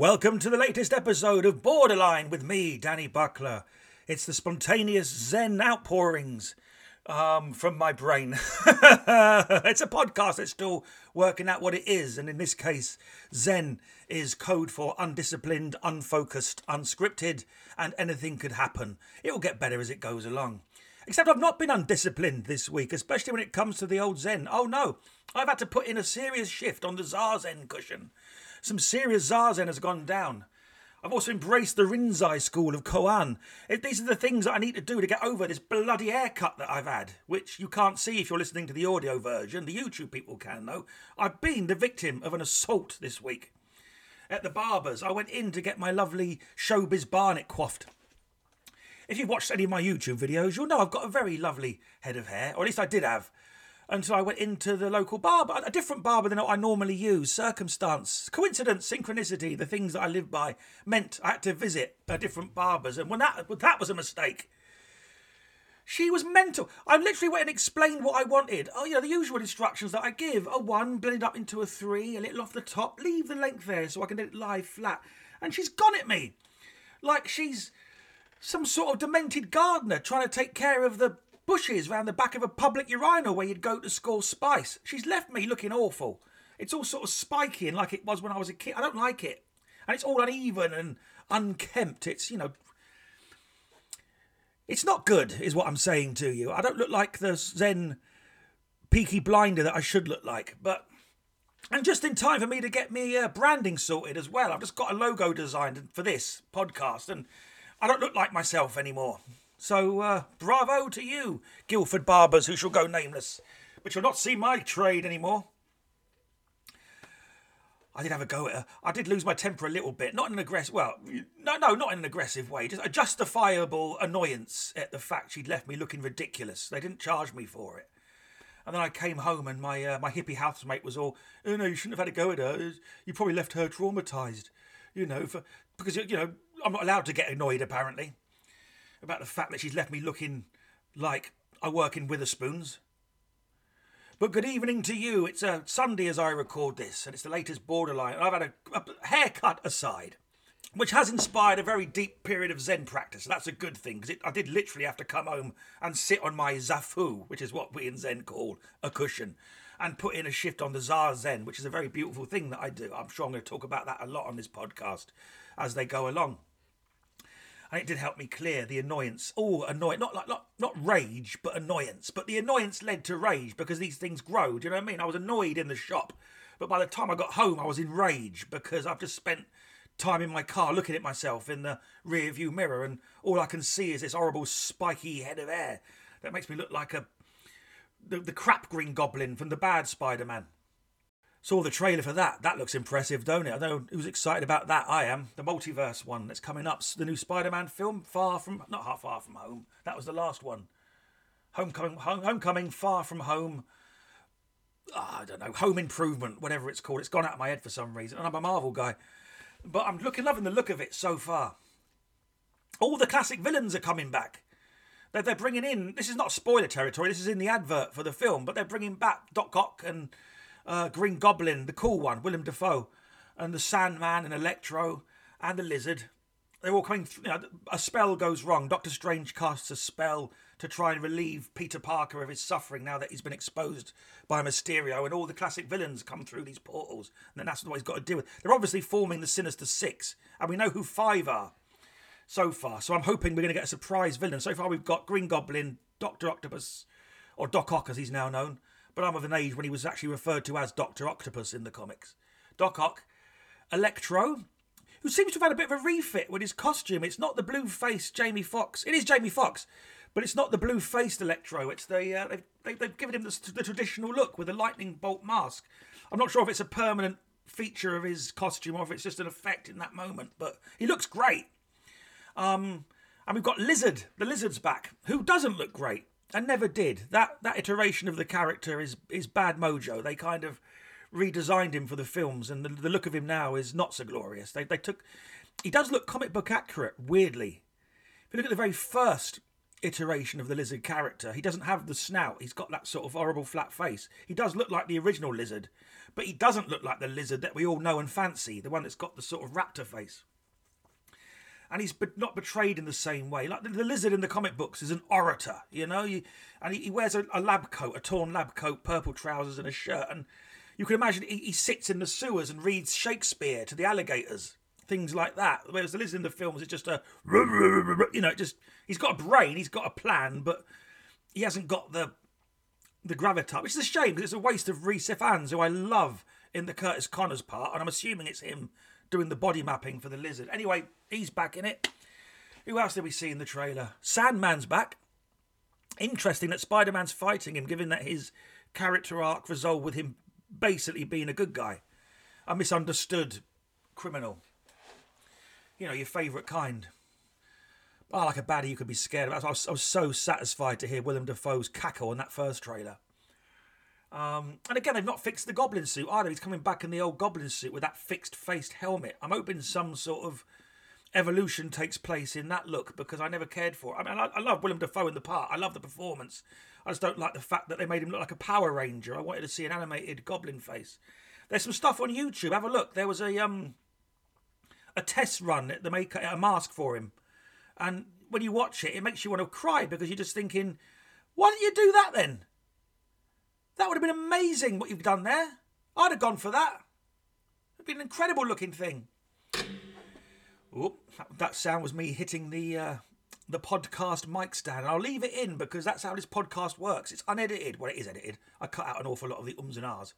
Welcome to the latest episode of Borderline with me, Danny Buckler. It's the spontaneous Zen outpourings um, from my brain. it's a podcast that's still working out what it is, and in this case, Zen is code for undisciplined, unfocused, unscripted, and anything could happen. It will get better as it goes along. Except I've not been undisciplined this week, especially when it comes to the old Zen. Oh no, I've had to put in a serious shift on the Zazen cushion. Some serious Zazen has gone down. I've also embraced the Rinzai school of Koan. It, these are the things that I need to do to get over this bloody haircut that I've had, which you can't see if you're listening to the audio version. The YouTube people can, though. I've been the victim of an assault this week. At the barber's, I went in to get my lovely Showbiz Barnet coiffed. If you've watched any of my YouTube videos, you'll know I've got a very lovely head of hair, or at least I did have until I went into the local barber, a different barber than what I normally use. Circumstance, coincidence, synchronicity, the things that I live by meant I had to visit a different barbers, and when that that was a mistake. She was mental. I literally went and explained what I wanted. Oh, you know, the usual instructions that I give. A one, blend up into a three, a little off the top, leave the length there so I can let it lie flat. And she's gone at me. Like she's some sort of demented gardener trying to take care of the bushes round the back of a public urinal where you'd go to score spice. She's left me looking awful. It's all sort of spiky and like it was when I was a kid. I don't like it. And it's all uneven and unkempt. It's, you know, it's not good, is what I'm saying to you. I don't look like the Zen peaky blinder that I should look like, but. And just in time for me to get me uh, branding sorted as well. I've just got a logo designed for this podcast, and I don't look like myself anymore. So, uh, bravo to you, Guildford barbers who shall go nameless, but you'll not see my trade anymore. I did have a go at her. I did lose my temper a little bit, not in an aggressive, well, no, no, not in an aggressive way, just a justifiable annoyance at the fact she'd left me looking ridiculous. They didn't charge me for it. And then I came home and my uh, my hippie housemate was all, oh no, you shouldn't have had a go at her. You probably left her traumatised, you know, for because you know I'm not allowed to get annoyed apparently about the fact that she's left me looking like I work in Wetherspoons. But good evening to you. It's a Sunday as I record this, and it's the latest borderline. I've had a, a haircut aside, which has inspired a very deep period of Zen practice. that's a good thing because I did literally have to come home and sit on my zafu, which is what we in Zen call a cushion, and put in a shift on the Zazen, which is a very beautiful thing that I do. I'm sure I'm going to talk about that a lot on this podcast as they go along and it did help me clear the annoyance. Oh, annoyance, not like not not rage, but annoyance. But the annoyance led to rage because these things grow. Do you know what I mean? I was annoyed in the shop, but by the time I got home, I was in rage because I've just spent time in my car looking at myself in the rear view mirror, and all I can see is this horrible spiky head of hair that makes me look like a the, the crap green goblin from the bad Spider-Man. Saw the trailer for that. That looks impressive, don't it? I know who's excited about that. I am. The multiverse one that's coming up. The new Spider-Man film, Far From not half far from home. That was the last one. Homecoming, home, Homecoming, Far From Home. Oh, I don't know. Home Improvement, whatever it's called. It's gone out of my head for some reason. And I'm a Marvel guy, but I'm looking loving the look of it so far. All the classic villains are coming back. They're, they're bringing in. This is not spoiler territory. This is in the advert for the film, but they're bringing back Doc Ock and uh, Green Goblin, the cool one, Willem Dafoe, and the Sandman and Electro and the Lizard. They're all coming. You know, a spell goes wrong. Doctor Strange casts a spell to try and relieve Peter Parker of his suffering now that he's been exposed by Mysterio, and all the classic villains come through these portals. And that's what he's got to deal with. They're obviously forming the Sinister Six, and we know who five are so far. So I'm hoping we're going to get a surprise villain. So far, we've got Green Goblin, Doctor Octopus, or Doc Ock as he's now known, but I'm of an age when he was actually referred to as Doctor Octopus in the comics. Doc Ock, Electro, who seems to have had a bit of a refit with his costume. It's not the blue-faced Jamie Foxx. It is Jamie Foxx, but it's not the blue-faced Electro. It's the uh, they've, they, they've given him the, the traditional look with a lightning bolt mask. I'm not sure if it's a permanent feature of his costume or if it's just an effect in that moment, but he looks great. Um, and we've got Lizard. The Lizard's back, who doesn't look great and never did. That that iteration of the character is is bad mojo. They kind of redesigned him for the films, and the, the look of him now is not so glorious. They they took he does look comic book accurate, weirdly. If you look at the very first iteration of the lizard character. He doesn't have the snout. He's got that sort of horrible flat face. He does look like the original lizard, but he doesn't look like the lizard that we all know and fancy, the one that's got the sort of raptor face. And he's not betrayed in the same way. Like the, the lizard in the comic books is an orator, you know, you, and he, he wears a, a, lab coat, a torn lab coat, purple trousers, and a shirt. And you can imagine he, he sits in the sewers and reads Shakespeare to the alligators things like that. Whereas the lizard in the films is just a, you know, just he's got a brain, he's got a plan, but he hasn't got the the gravitas, which is a shame because it's a waste of Rhys Ifans, who I love in the Curtis Connors part, and I'm assuming it's him doing the body mapping for the lizard. Anyway, he's back in it. Who else did we see in the trailer? Sandman's back. Interesting that Spider Man's fighting him, given that his character arc resolved with him basically being a good guy, a misunderstood criminal you know, your favourite kind. I like a baddie you could be scared of. I was, I was so satisfied to hear Willem Dafoe's cackle in that first trailer. Um, and again, they've not fixed the Goblin suit either. He's coming back in the old Goblin suit with that fixed faced helmet. I'm hoping some sort of evolution takes place in that look because I never cared for it. I mean, I, I love Willem Dafoe in the part. I love the performance. I just don't like the fact that they made him look like a Power Ranger. I wanted to see an animated Goblin face. There's some stuff on YouTube. Have a look. There was a um, a test run. That they make a mask for him, and when you watch it, it makes you want to cry because you're just thinking, why didn't you do that then? That would have been amazing what you've done there. I'd have gone for that. It'd be an incredible looking thing. Oh, that sound was me hitting the uh, the podcast mic stand. I'll leave it in because that's how this podcast works. It's unedited. Well, it is edited. I cut out an awful lot of the ums and ahs.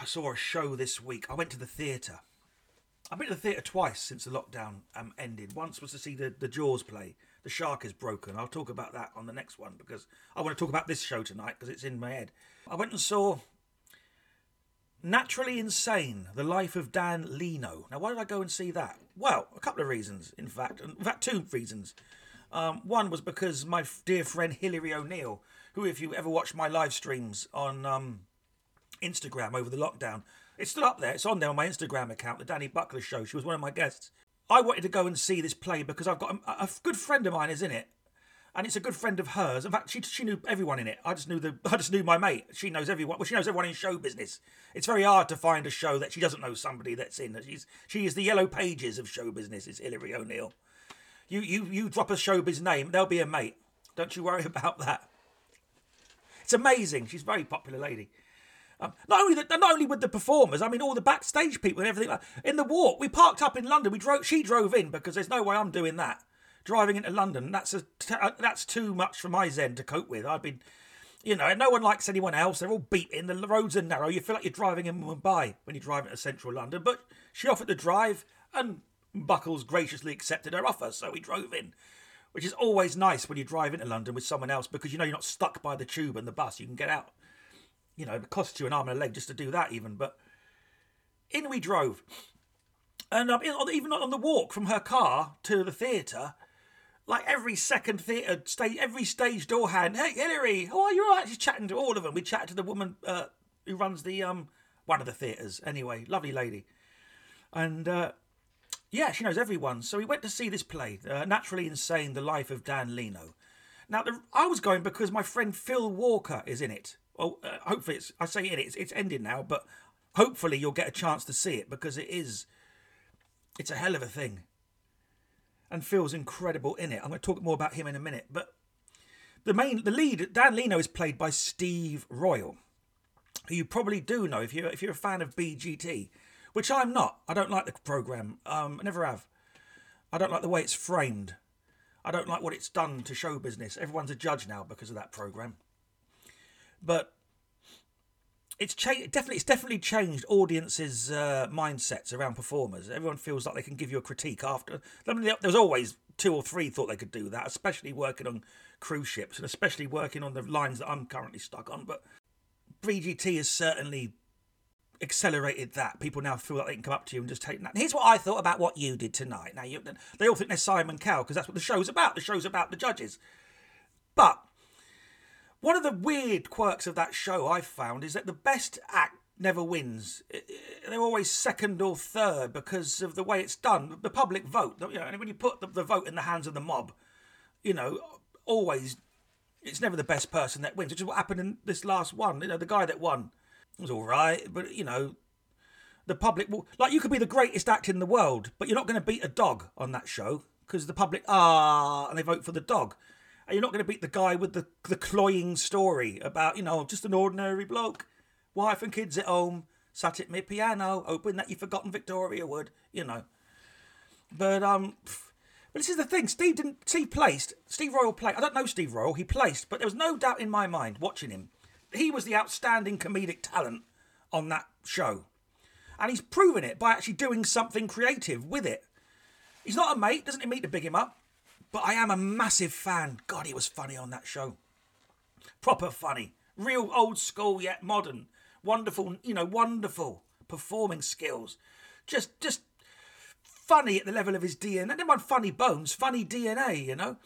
I saw a show this week. I went to the theatre. I've been to the theatre twice since the lockdown um, ended. Once was to see the, the Jaws play. The shark is broken. I'll talk about that on the next one because I want to talk about this show tonight because it's in my head. I went and saw Naturally Insane, The Life of Dan Leno. Now, why did I go and see that? Well, a couple of reasons, in fact. In fact, two reasons. Um, one was because my dear friend Hilary O'Neill, who, if you ever watched my live streams on um, Instagram over the lockdown, it's still up there. It's on there on my Instagram account, the Danny Buckler Show. She was one of my guests. I wanted to go and see this play because I've got a, a good friend of mine is in it, and it's a good friend of hers. In fact, she she knew everyone in it. I just knew the I just knew my mate. She knows everyone. Well, she knows everyone in show business. It's very hard to find a show that she doesn't know somebody that's in. She's she is the yellow pages of show business. Is Hilary O'Neill. You you you drop a showbiz name, they'll be a mate. Don't you worry about that. It's amazing. She's a very popular lady. Um, not only the, not only with the performers, I mean all the backstage people and everything. Like, in the walk, we parked up in London. We drove. She drove in because there's no way I'm doing that. Driving into London, that's a uh, that's too much for my zen to cope with. I've been, you know, no one likes anyone else. They're all beating. The roads are narrow. You feel like you're driving in Mumbai when you're driving to central London. But she offered to drive, and Buckles graciously accepted her offer, so we drove in which is always nice when you drive into London with someone else because you know you're not stuck by the tube and the bus. You can get out you know, it costs you an arm and a leg just to do that, even. But in we drove. And um, even on the walk from her car to the theatre, like every second theatre stage, every stage door hand, hey Hilary, how are you? All right? She's chatting to all of them. We chatted to the woman uh, who runs the um one of the theatres. Anyway, lovely lady, and uh, yeah, she knows everyone. So we went to see this play, uh, Naturally Insane: The Life of Dan Leno. Now the, I was going because my friend Phil Walker is in it well, uh, hopefully it's. I say it. It's it's ending now, but hopefully you'll get a chance to see it because it is. It's a hell of a thing. And Phil's incredible in it. I'm going to talk more about him in a minute, but the main, the lead, Dan Leno is played by Steve Royle, who you probably do know if you're if you're a fan of BGT, which I'm not. I don't like the program. Um, I never have. I don't like the way it's framed. I don't like what it's done to show business. Everyone's a judge now because of that program but it's cha- definitely it's definitely changed audiences' uh, mindsets around performers. Everyone feels like they can give you a critique after. I mean, there was always two or three thought they could do that, especially working on cruise ships and especially working on the lines that I'm currently stuck on. But BGT has certainly accelerated that. People now feel like they can come up to you and just take that. Here's what I thought about what you did tonight. Now you, they all think they're Simon Cowell because that's what the show's about. The show's about the judges, but one of the weird quirks of that show I've found is that the best act never wins. They're always second or third because of the way it's done. The public vote, you know, and when you put the, the vote in the hands of the mob, you know, always, it's never the best person that wins, which is what happened in this last one. You know, the guy that won was all right, but you know, the public will like you could be the greatest act in the world, but you're not going to beat a dog on that show because the public ah and they vote for the dog. You're not going to beat the guy with the the cloying story about you know just an ordinary bloke, wife and kids at home, sat at my piano, hoping that you've forgotten Victoria Wood, you know. But um, but this is the thing. Steve didn't. Steve placed. Steve Royle played. I don't know Steve Royle. He placed, but there was no doubt in my mind watching him. He was the outstanding comedic talent on that show, and he's proven it by actually doing something creative with it. He's not a mate. Doesn't it mean to big him up, but I am a massive fan. God, he was funny on that show. Proper funny, real old school yet modern. Wonderful, you know, wonderful performing skills. Just, just funny at the level of his DNA. Never mind funny bones, funny DNA, you know.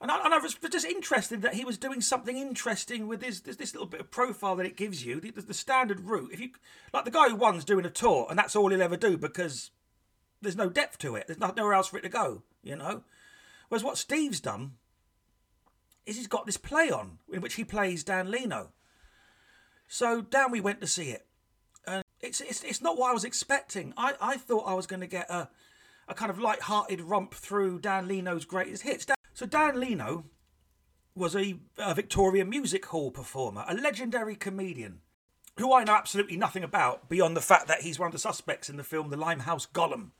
And I, and I was just interested that he was doing something interesting with his this, this little bit of profile that it gives you. The, the, standard route, if you like the guy who won's doing a tour, and that's all he'll ever do because there's no depth to it. There's nowhere else for it to go, you know. Whereas what Steve's done is he's got this play on in which he plays Dan Leno. So down we went to see it And it's, it's, it's not what I was expecting. I, I thought I was going to get a, a kind of light-hearted romp through Dan Leno's greatest hits. So Dan Leno was a, a Victoria Music Hall performer, a legendary comedian who I know absolutely nothing about beyond the fact that he's one of the suspects in the film The Limehouse Golem,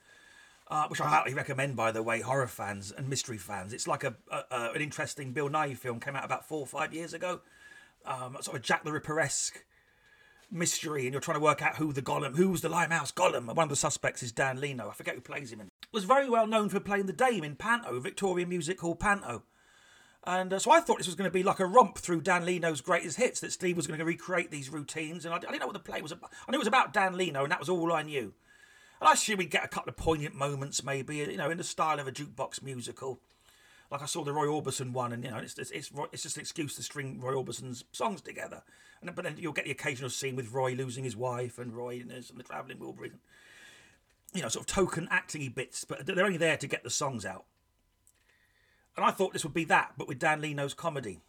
uh, which I highly recommend, by the way, horror fans and mystery fans. It's like a, a, a an interesting Bill Nighy film, came out about four or five years ago, um, sort of Jack the Ripper esque mystery and you're trying to work out who the golem, who's the Limehouse golem. And one of the suspects is Dan Leno. I forget who plays him in. Was very well known for playing the Dame in Panto, Victorian Music Hall Panto. And uh, so I thought this was going to be like a romp through Dan Leno's greatest hits, that Steve was going to recreate these routines. And I, I didn't know what the play was about. I knew it was about Dan Leno, and that was all I knew. I assume we'd get a couple of poignant moments, maybe, you know, in the style of a jukebox musical. Like I saw the Roy Orbison one, and, you know, it's, it's, it's, it's just an excuse to string Roy Orbison's songs together. And but then you'll get the occasional scene with Roy losing his wife and Roy and, and the travelling Wilbury. You know, sort of token acting bits, but they're only there to get the songs out. And I thought this would be that, but with Dan Leno's comedy.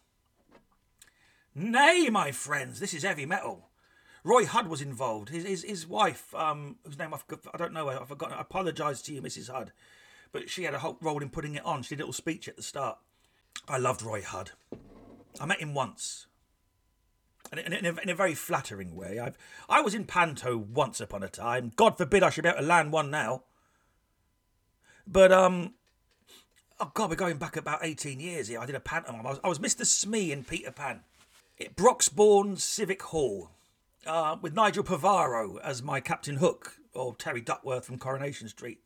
Nay, my friends, this is heavy metal. Roy Hudd was involved. His his, his wife, um, whose name I've, I don't know, I've forgotten. I apologise to you, Mrs. Hudd, but she had a whole role in putting it on. She did a little speech at the start. I loved Roy Hudd. I met him once in, in, a, in a very flattering way. I've I was in Panto once upon a time. God forbid I should be able to land one now. But um, oh God, we're going back about eighteen years here. I did a pantomime. I was, I was Mr. Smee in Peter Pan at Broxbourne Civic Hall uh, with Nigel Pivaro as my Captain Hook or Terry Duckworth from Coronation Street.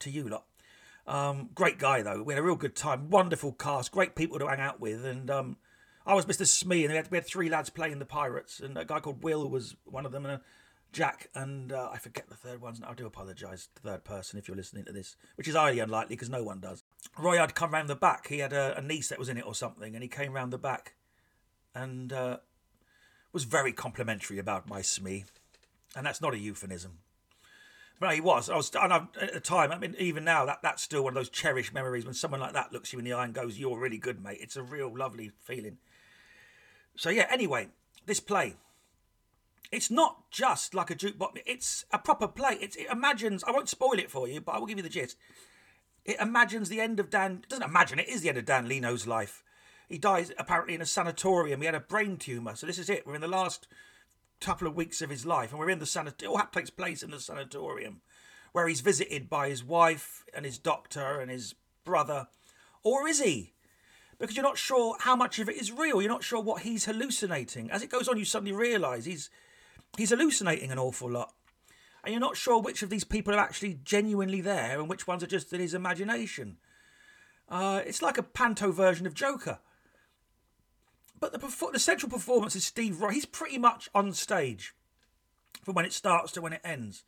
To you lot. Um, great guy though. We had a real good time. Wonderful cast. Great people to hang out with, and um, I was Mr. Smee, and we had, we had three lads playing the pirates, and a guy called Will was one of them, and Jack, and uh, I forget the third one. I do apologise, to third person, if you're listening to this, which is highly unlikely because no one does. Roy had come round the back. He had a, a, niece that was in it or something, and he came round the back, and uh, was very complimentary about my Smee, and that's not a euphemism. But he was. I was, and I, at the time, I mean, even now, that that's still one of those cherished memories when someone like that looks you in the eye and goes, "You're really good, mate." It's a real lovely feeling. So yeah, anyway, this play. It's not just like a jukebox. It's a proper play. It's, it imagines. I won't spoil it for you, but I will give you the gist. It imagines the end of Dan. It doesn't imagine it is the end of Dan Leno's life. He dies apparently in a sanatorium. He had a brain tumor. So this is it. We're in the last couple of weeks of his life, and we're in the sanatorium. All takes place in the sanatorium, where he's visited by his wife and his doctor and his brother, or is he? because you're not sure how much of it is real. You're not sure what he's hallucinating. As it goes on, you suddenly realise he's he's hallucinating an awful lot, and you're not sure which of these people are actually genuinely there and which ones are just in his imagination. Uh, it's like a panto version of Joker. But the the central performance is Steve Royle. He's pretty much on stage from when it starts to when it ends.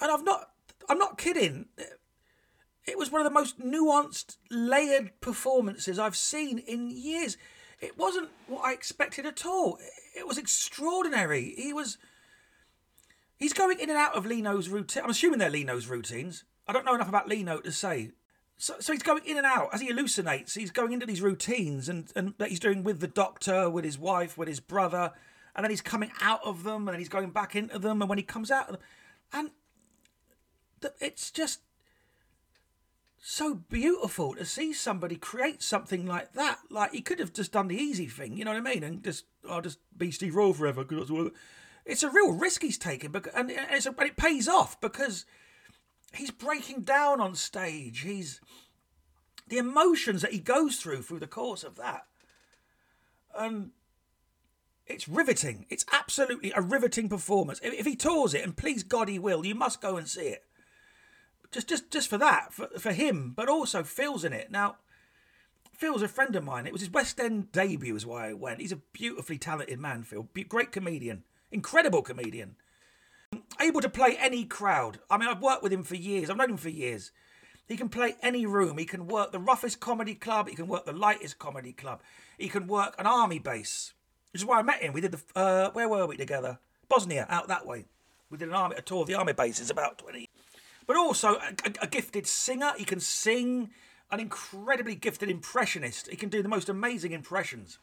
And I've not I'm not kidding it was one of the most nuanced, layered performances I've seen in years. It wasn't what I expected at all. It was extraordinary. He was. He's going in and out of Leno's routine. I'm assuming they're Leno's routines. I don't know enough about Leno to say. So, so he's going in and out as he hallucinates. He's going into these routines and, and that he's doing with the doctor, with his wife, with his brother, and then he's coming out of them and then he's going back into them. And when he comes out of them, and it's just so beautiful to see somebody create something like that. Like he could have just done the easy thing, you know what I mean, and just I'll just be Steve Royle forever. It's a real risk he's taking, because, and it's a, but it pays off because he's breaking down on stage. He's the emotions that he goes through through the course of that, and it's riveting. It's absolutely a riveting performance. If, if he tours it, and please God he will, you must go and see it. Just, just, just for that, for, for him, but also Phil's in it. Now, Phil's a friend of mine. It was his West End debut, is why I went. He's a beautifully talented man, Phil. Great comedian, incredible comedian able to play any crowd. I mean, I've worked with him for years. I've known him for years. He can play any room. He can work the roughest comedy club. He can work the lightest comedy club. He can work an army base, which is why I met him. We did the uh, where were we together? Bosnia, out that way. We did an army a tour of the army bases, about twenty. But also a, a, a gifted singer. He can sing. An incredibly gifted impressionist. He can do the most amazing impressions.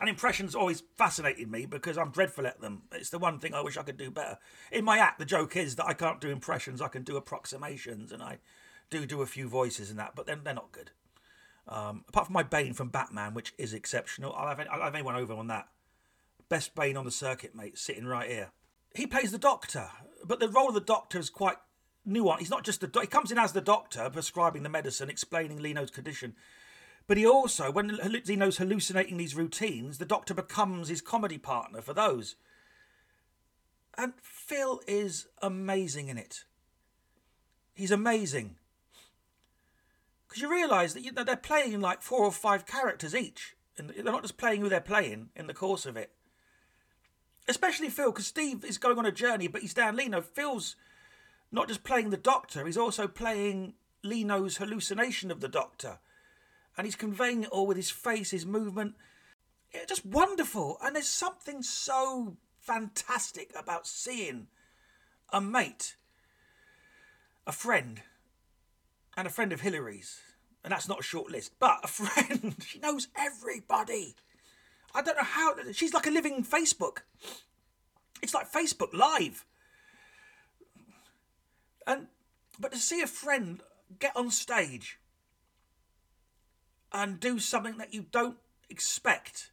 And impressions always fascinated me because I'm dreadful at them. It's the one thing I wish I could do better. In my act, the joke is that I can't do impressions. I can do approximations, and I do do a few voices in that, but then they're not good. Um, apart from my Bane from Batman, which is exceptional, I'll have, I'll have anyone over on that. Best Bane on the circuit, mate, sitting right here. He plays the Doctor, but the role of the Doctor is quite nuanced. He's not just the. He comes in as the Doctor, prescribing the medicine, explaining Leno's condition, but he also, when Leno's hallucinating these routines, the doctor becomes his comedy partner for those. And Phil is amazing in it. He's amazing. Because you realise that you know, they're playing like four or five characters each. And they're not just playing who they're playing in the course of it. Especially Phil, because Steve is going on a journey, but he's Dan Leno. Phil's not just playing the Doctor, he's also playing Leno's hallucination of the Doctor and he's conveying it all with his face, his movement. Just wonderful. And there's something so fantastic about seeing a mate, a friend, and a friend of Hilary's. And that's not a short list, but a friend. she knows everybody. I don't know how. She's like a living Facebook. It's like Facebook Live. And but to see a friend get on stage and do something that you don't expect.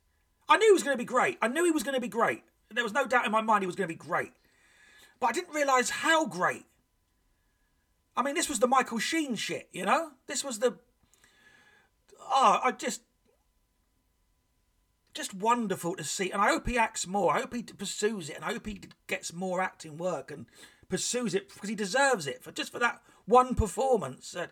I knew he was going to be great. I knew he was going to be great. There was no doubt in my mind he was going to be great. But I didn't realise how great. I mean, this was the Michael Sheen shit, you know? This was the. Oh, I just. Just wonderful to see. And I hope he acts more. I hope he pursues it. And I hope he gets more acting work and pursues it because he deserves it for just for that one performance. Uh,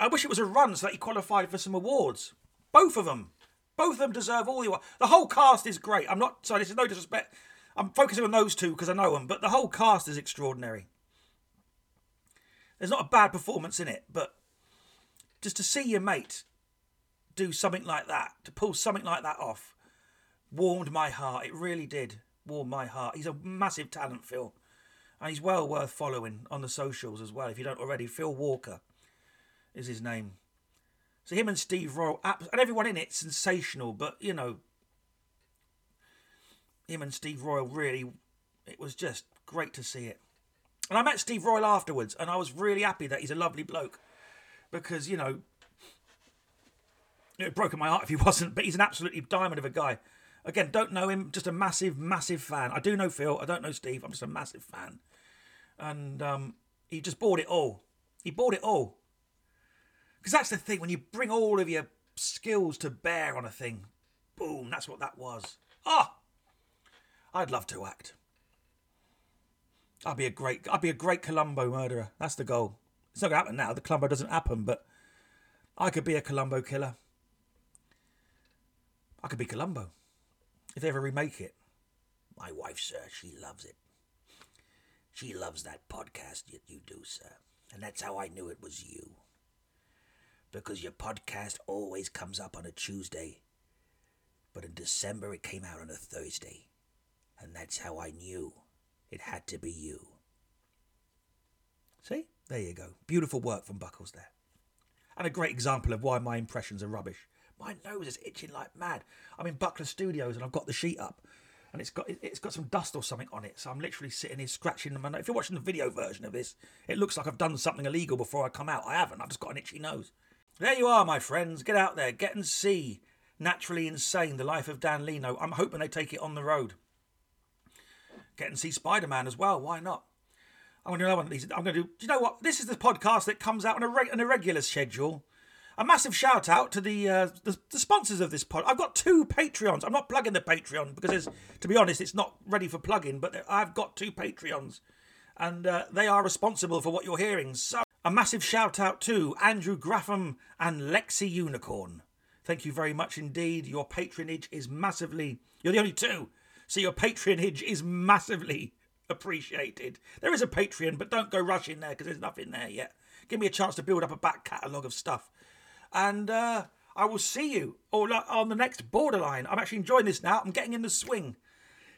I wish it was a run so that he qualified for some awards. Both of them. Both of them deserve all the awards. The whole cast is great. I'm not, sorry, this is no disrespect. I'm focusing on those two because I know them, but the whole cast is extraordinary. There's not a bad performance in it, but just to see your mate do something like that, to pull something like that off, warmed my heart. It really did warm my heart. He's a massive talent, Phil. And he's well worth following on the socials as well, if you don't already. Phil Walker is his name. So him and Steve Royle, and everyone in it, sensational. But you know, him and Steve Royle really, it was just great to see it. And I met Steve Royle afterwards, and I was really happy that he's a lovely bloke, because you know, it would broken my heart if he wasn't. But he's an absolutely diamond of a guy. Again, don't know him, just a massive, massive fan. I do know Phil. I don't know Steve. I'm just a massive fan, and um, he just bought it all. He bought it all. Because that's the thing, when you bring all of your skills to bear on a thing, boom, that's what that was. Ah! Oh, I'd love to act. I'd be a great I'd be a great Columbo murderer. That's the goal. It's not gonna happen now. The Columbo doesn't happen, but I could be a Columbo killer. I could be Columbo. If they ever remake it. My wife, sir, she loves it. She loves that podcast that you do, sir. And that's how I knew it was you because your podcast always comes up on a Tuesday. But in December, it came out on a Thursday. And that's how I knew it had to be you. See? There you go. Beautiful work from Buckles there. And a great example of why my impressions are rubbish. My nose is itching like mad. I'm in Buckler Studios and I've got the sheet up, and it's got it's got some dust or something on it. So I'm literally sitting here scratching my nose. If you're watching the video version of this, it looks like I've done something illegal before I come out. I haven't. I've just got an itchy nose. There you are, my friends. Get out there, get and see. Naturally Insane, The Life of Dan Leno. I'm hoping they take it on the road. Get and see Spider Man as well. Why not? I'm going to do another one of these. I'm going to do. Do you know what? This is the podcast that comes out on a, reg, on a regular schedule. A massive shout out to the, uh, the, the sponsors of this pod. I've got two Patreons. I'm not plugging the Patreon because, to be honest, it's not ready for plugging. But I've got two Patreons, and uh, they are responsible for what you're hearing. So, a massive shout out to Andrew Graffam and Lexi Unicorn. Thank you very much indeed. Your patronage is massively. You're the only two, so your patronage is massively appreciated. There is a Patreon, but don't go rushing there because there's nothing there yet. Give me a chance to build up a back catalogue of stuff. And uh, I will see you all on the next borderline. I'm actually enjoying this now. I'm getting in the swing.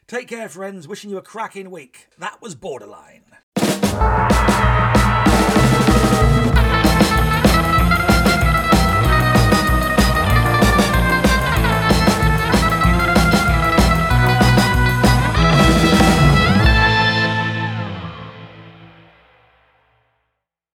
Take care, friends. Wishing you a cracking week. That was Borderline.